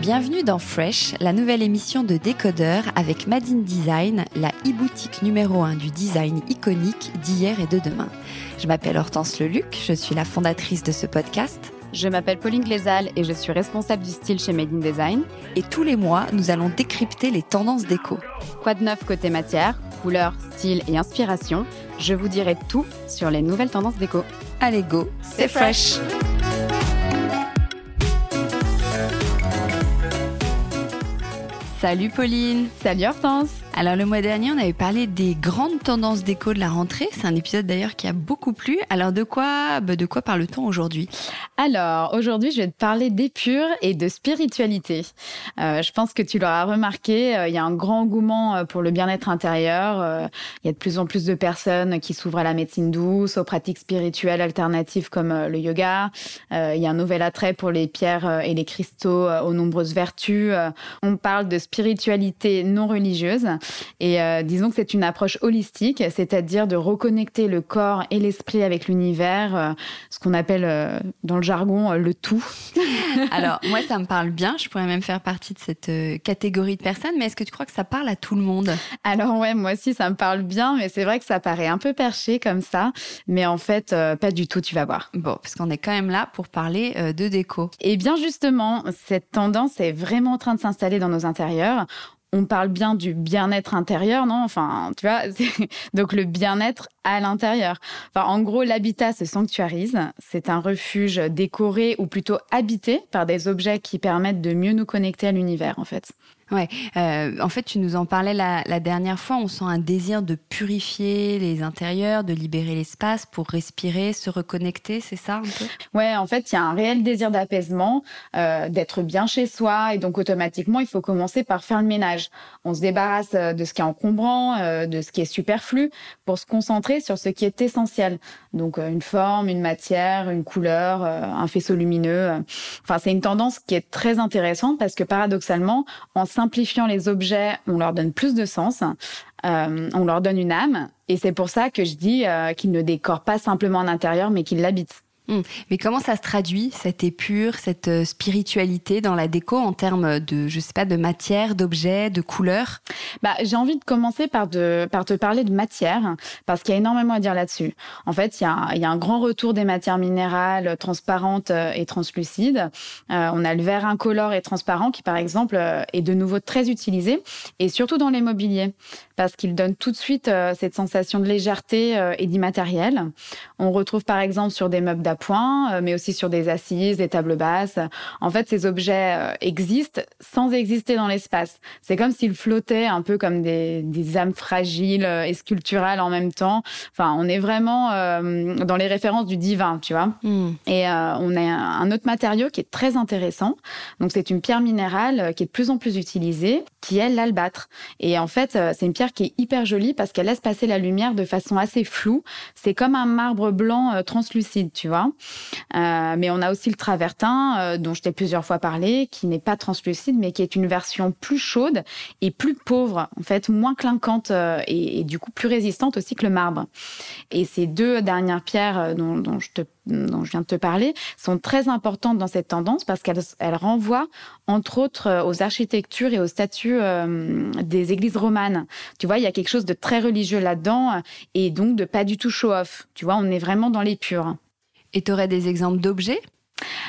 Bienvenue dans Fresh, la nouvelle émission de Décodeur avec Madine Design, la e-boutique numéro 1 du design iconique d'hier et de demain. Je m'appelle Hortense Leluc, je suis la fondatrice de ce podcast. Je m'appelle Pauline Glézal et je suis responsable du style chez Made in Design. Et tous les mois, nous allons décrypter les tendances déco. Quoi de neuf côté matière, couleur, style et inspiration Je vous dirai tout sur les nouvelles tendances déco. Allez go, c'est fresh. Salut Pauline. Salut Hortense. Alors le mois dernier, on avait parlé des grandes tendances déco de la rentrée. C'est un épisode d'ailleurs qui a beaucoup plu. Alors de quoi, bah, de quoi parle-t-on aujourd'hui? Alors aujourd'hui, je vais te parler d'épure et de spiritualité. Euh, je pense que tu l'auras remarqué, euh, il y a un grand engouement euh, pour le bien-être intérieur. il y a de plus en plus de personnes qui s'ouvrent à la médecine douce, aux pratiques spirituelles alternatives comme le yoga. il y a un nouvel attrait pour les pierres et les cristaux aux nombreuses vertus. on parle de spiritualité non religieuse. Et euh, disons que c'est une approche holistique, c'est-à-dire de reconnecter le corps et l'esprit avec l'univers, euh, ce qu'on appelle euh, dans le jargon le tout. Alors moi, ça me parle bien. Je pourrais même faire partie de cette catégorie de personnes. Mais est-ce que tu crois que ça parle à tout le monde? Alors ouais, moi aussi, ça me parle bien. Mais c'est vrai que ça paraît un peu perché comme ça. Mais en fait, pas du tout. Tu vas voir. Bon, parce qu'on est quand même là pour parler de déco. Et bien justement, cette tendance est vraiment en train de s'installer dans nos intérieurs on parle bien du bien-être intérieur, non? Enfin, tu vois, donc le bien-être à l'intérieur. Enfin, en gros, l'habitat se sanctuarise. C'est un refuge décoré ou plutôt habité par des objets qui permettent de mieux nous connecter à l'univers, en fait. Ouais, euh, en fait, tu nous en parlais la, la, dernière fois. On sent un désir de purifier les intérieurs, de libérer l'espace pour respirer, se reconnecter, c'est ça un peu? Ouais, en fait, il y a un réel désir d'apaisement, euh, d'être bien chez soi, et donc automatiquement, il faut commencer par faire le ménage. On se débarrasse euh, de ce qui est encombrant, euh, de ce qui est superflu, pour se concentrer sur ce qui est essentiel. Donc euh, une forme, une matière, une couleur, un faisceau lumineux. Enfin, c'est une tendance qui est très intéressante parce que paradoxalement, en simplifiant les objets, on leur donne plus de sens, euh, on leur donne une âme. Et c'est pour ça que je dis euh, qu'ils ne décorent pas simplement un intérieur, mais qu'ils l'habitent. Hum. Mais comment ça se traduit, cette épure, cette euh, spiritualité dans la déco en termes de, je sais pas, de matière, d'objets, de couleurs? Bah, J'ai envie de commencer par, de, par te parler de matière, parce qu'il y a énormément à dire là-dessus. En fait, il y, a, il y a un grand retour des matières minérales transparentes euh, et translucides. Euh, on a le verre incolore et transparent qui, par exemple, est de nouveau très utilisé, et surtout dans l'immobilier, parce qu'il donne tout de suite cette sensation de légèreté et d'immatériel. On retrouve, par exemple, sur des meubles d'appoint point, euh, mais aussi sur des assises, des tables basses. En fait, ces objets euh, existent sans exister dans l'espace. C'est comme s'ils flottaient un peu comme des, des, âmes fragiles euh, et sculpturales en même temps. Enfin, on est vraiment dans les références du divin, tu vois. Hmm. Et on a un autre matériau qui est très intéressant. Donc, c'est une pierre minérale qui est de plus en plus utilisée, qui est l'albâtre. Et en fait, c'est une pierre qui est hyper jolie parce qu'elle laisse passer la lumière de façon assez floue. C'est comme un marbre blanc translucide, tu vois. vois. mais on a aussi le travertin, dont je t'ai plusieurs fois parlé, qui n'est pas translucide, mais qui est une version plus chaude et plus pauvre, en fait, moins clinquante et, et du coup plus résistante aussi que le marbre. Et ces deux dernières pierres dont, dont je te dont je viens de te parler sont très importantes dans cette tendance parce qu'elles renvoient entre autres euh, aux architectures et aux statues euh, des églises romanes. Tu vois, il y a quelque chose de très religieux là-dedans et donc de pas du tout show-off. Tu vois, on est vraiment dans les purs. Et tu aurais des exemples d'objets?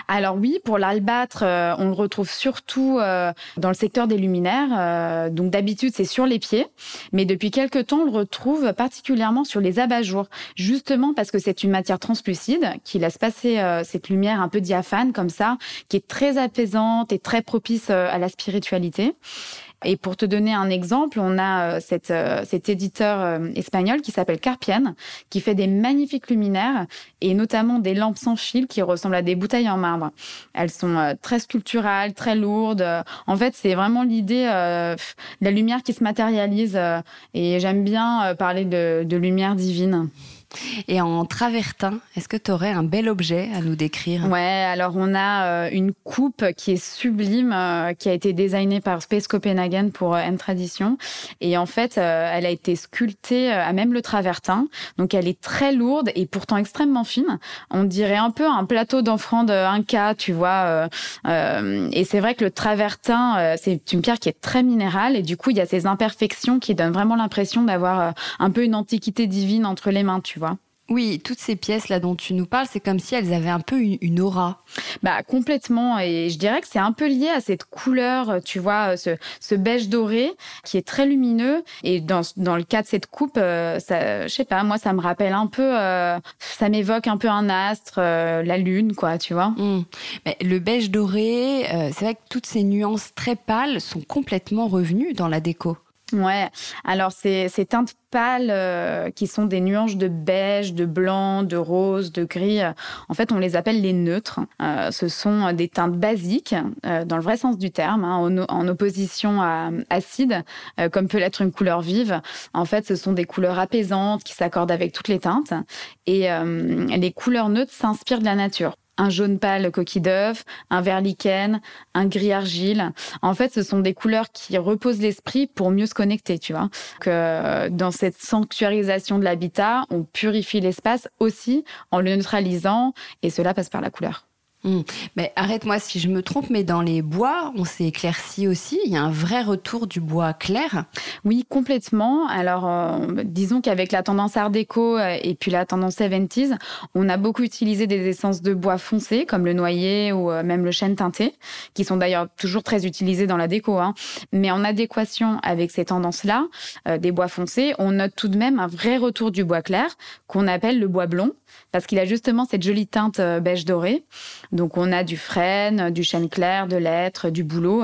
Alors oui, pour l'albâtre, euh, on le retrouve surtout euh, dans le secteur des luminaires. Euh, donc d'habitude, c'est sur les pieds, mais depuis quelques temps, on le retrouve particulièrement sur les abat-jours, justement parce que c'est une matière translucide qui laisse passer cette lumière un peu diaphane comme ça, qui est très apaisante et très propice à la spiritualité. Et pour te donner un exemple, on a euh, euh, cet éditeur euh, espagnol qui s'appelle Carpienne, qui fait des magnifiques luminaires et notamment des lampes sans fil qui ressemblent à des bouteilles en marbre. Elles sont très sculpturales, très lourdes. En fait, c'est vraiment l'idée de la lumière qui se matérialise. Et j'aime bien parler de, de lumière divine. Et en travertin, est-ce que tu aurais un bel objet à nous décrire? Ouais, alors on a euh, une coupe qui est sublime, euh, qui a été designée par Space Copenhagen pour euh, Tradition. Et en fait, elle a été sculptée à même le travertin. Donc elle est très lourde et pourtant extrêmement fine. On dirait un peu un plateau d'offrande Inca, tu vois. et c'est vrai que le travertin, c'est une pierre qui est très minérale et du coup, il y a ces imperfections qui donnent vraiment l'impression d'avoir un peu une antiquité divine entre les mains, tu oui, toutes ces pièces là dont tu nous parles, c'est comme si elles avaient un peu une, aura. Bah complètement, et je dirais que c'est un peu lié à cette couleur, tu vois, ce, beige doré qui est très lumineux. Et dans, le cas de cette coupe, euh, ça, je sais pas, moi ça me rappelle un peu, euh, ça m'évoque un peu un astre, euh, la lune, quoi, tu vois. Mmh. Mais le beige doré, c'est vrai que toutes ces nuances très pâles sont complètement revenues dans la déco. Ouais, alors ces, teintes pâles euh, qui sont des nuances de beige, de blanc, de rose, de gris, euh, en fait on les appelle les neutres. Euh, ce sont des teintes basiques dans le vrai sens du terme, hein, en, en, opposition à acide, comme peut l'être une couleur vive. En fait ce sont des couleurs apaisantes qui s'accordent avec toutes les teintes et les couleurs neutres s'inspirent de la nature un jaune pâle coquille d'œuf, un vert lichen, un gris argile. En fait, ce sont des couleurs qui reposent l'esprit pour mieux se connecter, tu vois. Que dans cette sanctuarisation de l'habitat, on purifie l'espace aussi en le neutralisant et cela passe par la couleur. Hmm. Mais arrête-moi si je me trompe, mais dans les bois, on s'est éclairci aussi. Il y a un vrai retour du bois clair. Oui, complètement. Alors, euh, disons qu'avec la tendance Art déco euh, et puis la tendance 70s, on a beaucoup utilisé des essences de bois foncé, comme le noyer ou euh, même le chêne teinté, qui sont d'ailleurs toujours très utilisés dans la déco. Hein. Mais en adéquation avec ces tendances-là, des bois foncés, on note tout de même un vrai retour du bois clair, qu'on appelle le bois blond, parce qu'il a justement cette jolie teinte beige doré. Donc on a du frêne, du chêne clair, de l'être, du bouleau.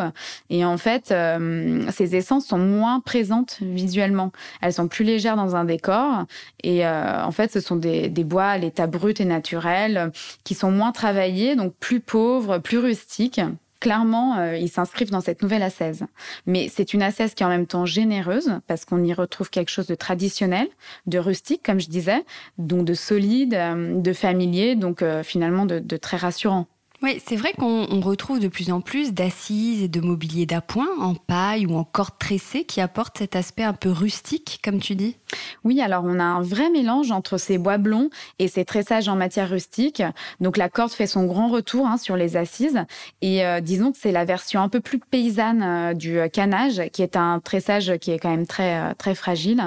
Et en fait, euh, ces essences sont moins présentes visuellement. Elles sont plus légères dans un décor. Et euh, en fait, ce sont des, des bois à l'état brut et naturel qui sont moins travaillés, donc plus pauvres, plus rustiques clairement, euh, ils s'inscrivent dans cette nouvelle assaise. Mais c'est une assaise qui est en même temps généreuse, parce qu'on y retrouve quelque chose de traditionnel, de rustique, comme je disais, donc de solide, euh, de familier, donc euh, finalement de très rassurant. Oui, c'est vrai qu'on retrouve de plus en plus d'assises et de mobilier d'appoint en paille ou en corde tressée qui apportent cet aspect un peu rustique, comme tu dis. Oui, alors on a un vrai mélange entre ces bois blonds et ces tressages en matière rustique. Donc la corde fait son grand retour hein, sur les assises et euh, disons que c'est la version un peu plus paysanne euh, du canage, qui est un tressage qui est quand même très euh, très fragile.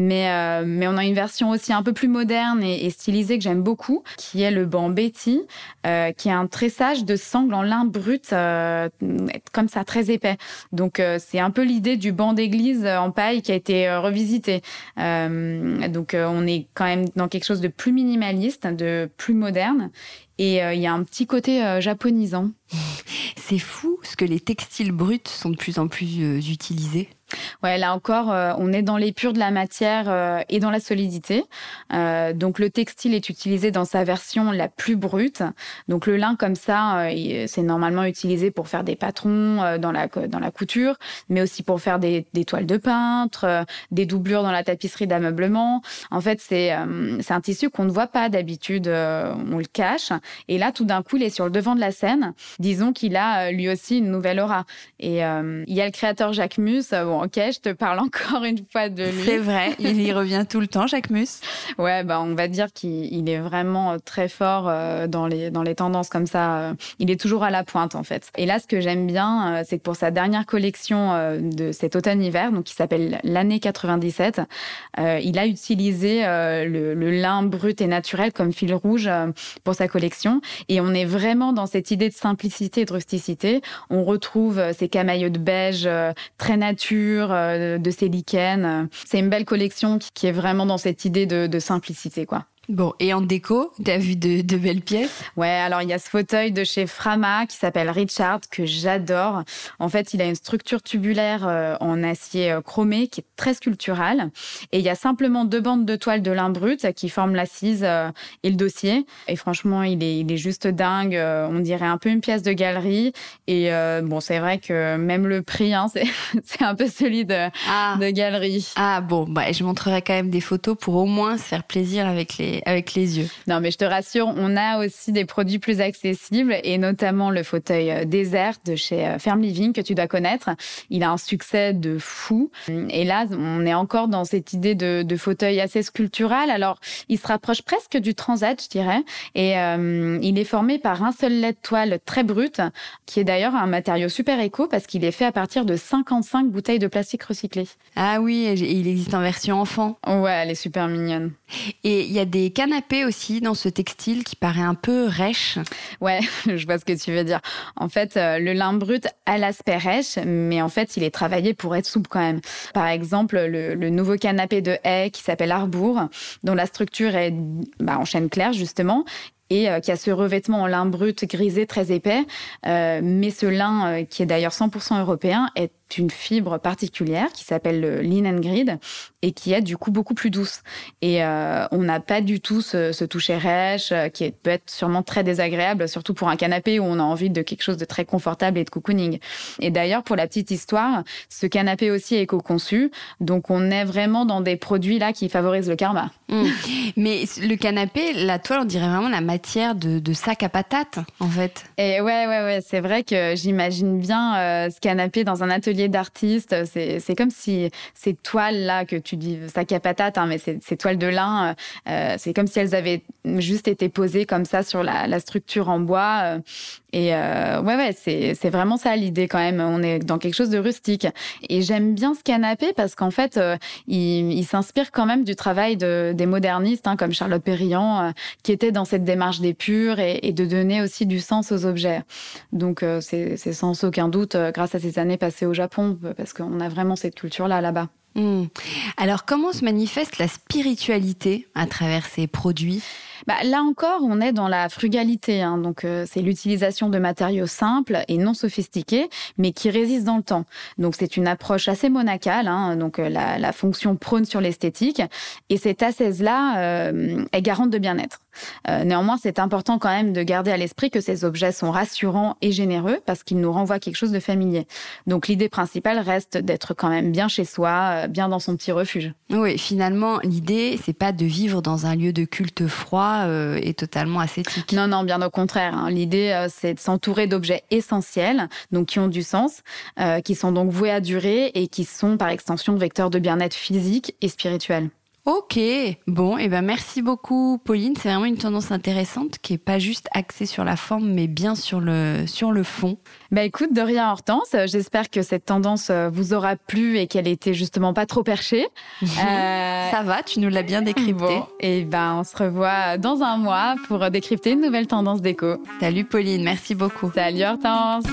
Mais mais on a une version aussi un peu plus moderne et, stylisée que j'aime beaucoup, qui est le banc Betty, qui est un tressage de sangle en lin brut, euh, comme ça, très épais. Donc euh, c'est un peu l'idée du banc d'église en paille qui a été euh, revisité. donc on est quand même dans quelque chose de plus minimaliste, de plus moderne. Et il y a un petit côté japonisant. C'est fou ce que les textiles bruts sont de plus en plus euh, utilisés Ouais, là encore, euh, on est dans l'épure de la matière euh, et dans la solidité. Euh, donc le textile est utilisé dans sa version la plus brute. Donc le lin comme ça, c'est normalement utilisé pour faire des patrons dans la dans la couture, mais aussi pour faire des, des toiles de peintre, des doublures dans la tapisserie d'ameublement. En fait, c'est c'est un tissu qu'on ne voit pas d'habitude, on le cache. Et là, tout d'un coup, il est sur le devant de la scène. Disons qu'il a lui aussi une nouvelle aura. Et il y a le créateur Jacques Mus. Bon, ok, je te parle encore une fois de lui. C'est vrai, il y revient tout le temps, Jacques Mus. Ouais, bah on va dire qu'il est vraiment euh, très fort euh, dans les dans les tendances comme ça. Euh, il est toujours à la pointe en fait. Et là, ce que j'aime bien, c'est que pour sa dernière collection de cet automne-hiver, donc qui s'appelle l'année 97, il a utilisé le, le, lin brut et naturel comme fil rouge pour sa collection. Et on est vraiment dans cette idée de simplicité et de rusticité. On retrouve ces camailleux de beige très nature euh, de ces lichens. C'est une belle collection qui est vraiment dans cette idée de, de simplicité, quoi. Bon, et en déco, tu as vu de, de, belles pièces Ouais, alors il y a ce fauteuil de chez Frama qui s'appelle Richard, que j'adore. En fait, il a une structure tubulaire euh, en acier euh, chromé qui est très sculpturale. Et il y a simplement deux bandes de toile de lin brut qui forment l'assise euh, et le dossier. Et franchement, il est, il est juste dingue. On dirait un peu une pièce de galerie. Et bon, c'est vrai que même le prix, hein, c'est un peu celui de, ah. de galerie. Ah bon, bah, je montrerai quand même des photos pour au moins se faire plaisir avec les avec les yeux. Non, mais je te rassure, on a aussi des produits plus accessibles et notamment le fauteuil euh, désert de chez euh, Ferme Living que tu dois connaître. Il a un succès de fou. Et là, on est encore dans cette idée de, de fauteuil assez sculptural. Alors, il se rapproche presque du transat, je dirais. Et euh, il est formé par un seul lait de toile très brut, qui est d'ailleurs un matériau super éco parce qu'il est fait à partir de 55 bouteilles de plastique recyclé. Ah oui, il existe en version enfant. Ouais, elle est super mignonne. Et il y a des canapés aussi dans ce textile qui paraît un peu rêche. Ouais, je vois ce que tu veux dire. En fait, euh, le lin brut a l'aspect rêche, mais en fait, il est travaillé pour être souple quand même. Par exemple, le, nouveau canapé de haie qui s'appelle Arbour, dont la structure est bah, en chaîne claire justement, et euh, qui a ce revêtement en lin brut grisé très épais. Euh, mais ce lin, qui est d'ailleurs 100% européen, est une fibre particulière qui s'appelle le linen grid et qui est du coup beaucoup plus douce. Et euh, on n'a pas du tout ce, ce toucher rêche euh, qui peut être sûrement très désagréable, surtout pour un canapé où on a envie de quelque chose de très confortable et de cocooning. Et d'ailleurs, pour la petite histoire, ce canapé aussi est éco-conçu, donc on est vraiment dans des produits là qui favorisent le karma. Mmh. Mais le canapé, la toile, on dirait vraiment la matière de, de sac à patates, en fait. Et ouais, ouais, ouais, c'est vrai que j'imagine bien euh, ce canapé dans un atelier d'artistes. C'est comme si ces toiles-là que tu dis sac à patate, hein, mais ces, toiles de lin, euh, euh, c'est comme si elles avaient juste été posées comme ça sur la, la structure en bois. Euh, et euh, ouais, ouais, c'est vraiment ça l'idée quand même. On est dans quelque chose de rustique. Et j'aime bien ce canapé parce qu'en fait, euh, il, il s'inspire quand même du travail de, des modernistes, hein, comme Charlotte Perriand, qui était dans cette démarche d'épure et, et, de donner aussi du sens aux objets. Donc c'est sans aucun doute grâce à ces années passées au Japon parce qu'on a vraiment cette culture-là là-bas. Hmm. Alors, comment se manifeste la spiritualité à travers ces produits? Bah, Là encore, on est dans la frugalité. Hein. Donc, euh, c'est l'utilisation de matériaux simples et non sophistiqués, mais qui résistent dans le temps. Donc, c'est une approche assez monacale. Hein. Donc, euh, la, fonction prône sur l'esthétique. Et cette ascèse-là euh, est garante de bien-être. Euh, néanmoins, c'est important quand même de garder à l'esprit que ces objets sont rassurants et généreux parce qu'ils nous renvoient quelque chose de familier. Donc l'idée principale reste d'être quand même bien chez soi, bien dans son petit refuge. Oui, finalement, l'idée, c'est pas de vivre dans un lieu de culte froid euh, et totalement ascétique. Non, non, bien au contraire. Hein. L'idée, c'est de s'entourer d'objets essentiels, donc qui ont du sens, qui sont donc voués à durer et qui sont par extension vecteurs de bien-être physique et spirituel. Ok, bon, et eh ben merci beaucoup Pauline. C'est vraiment une tendance intéressante qui est pas juste axée sur la forme, mais bien sur le sur le fond. Bah écoute, de rien Hortense, j'espère que cette tendance euh, vous aura plu et qu'elle était justement pas trop perchée. euh... Ça va, tu nous l'as bien décrypté. Bon, et ben on se revoit dans un mois pour décrypter une nouvelle tendance déco. Salut Pauline, merci beaucoup. Salut Hortense.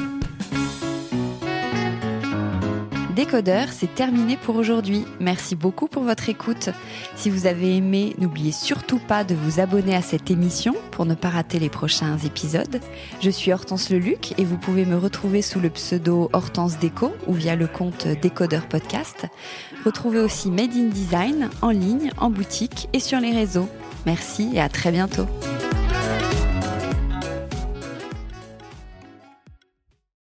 Décodeur, c'est terminé pour aujourd'hui. Merci beaucoup pour votre écoute. Si vous avez aimé, n'oubliez surtout pas de vous abonner à cette émission pour ne pas rater les prochains épisodes. Je suis Hortense Leluc et vous pouvez me retrouver sous le pseudo Hortense Déco ou via le compte Décodeur Podcast. Retrouvez aussi Made in Design en ligne, en boutique et sur les réseaux. Merci et à très bientôt.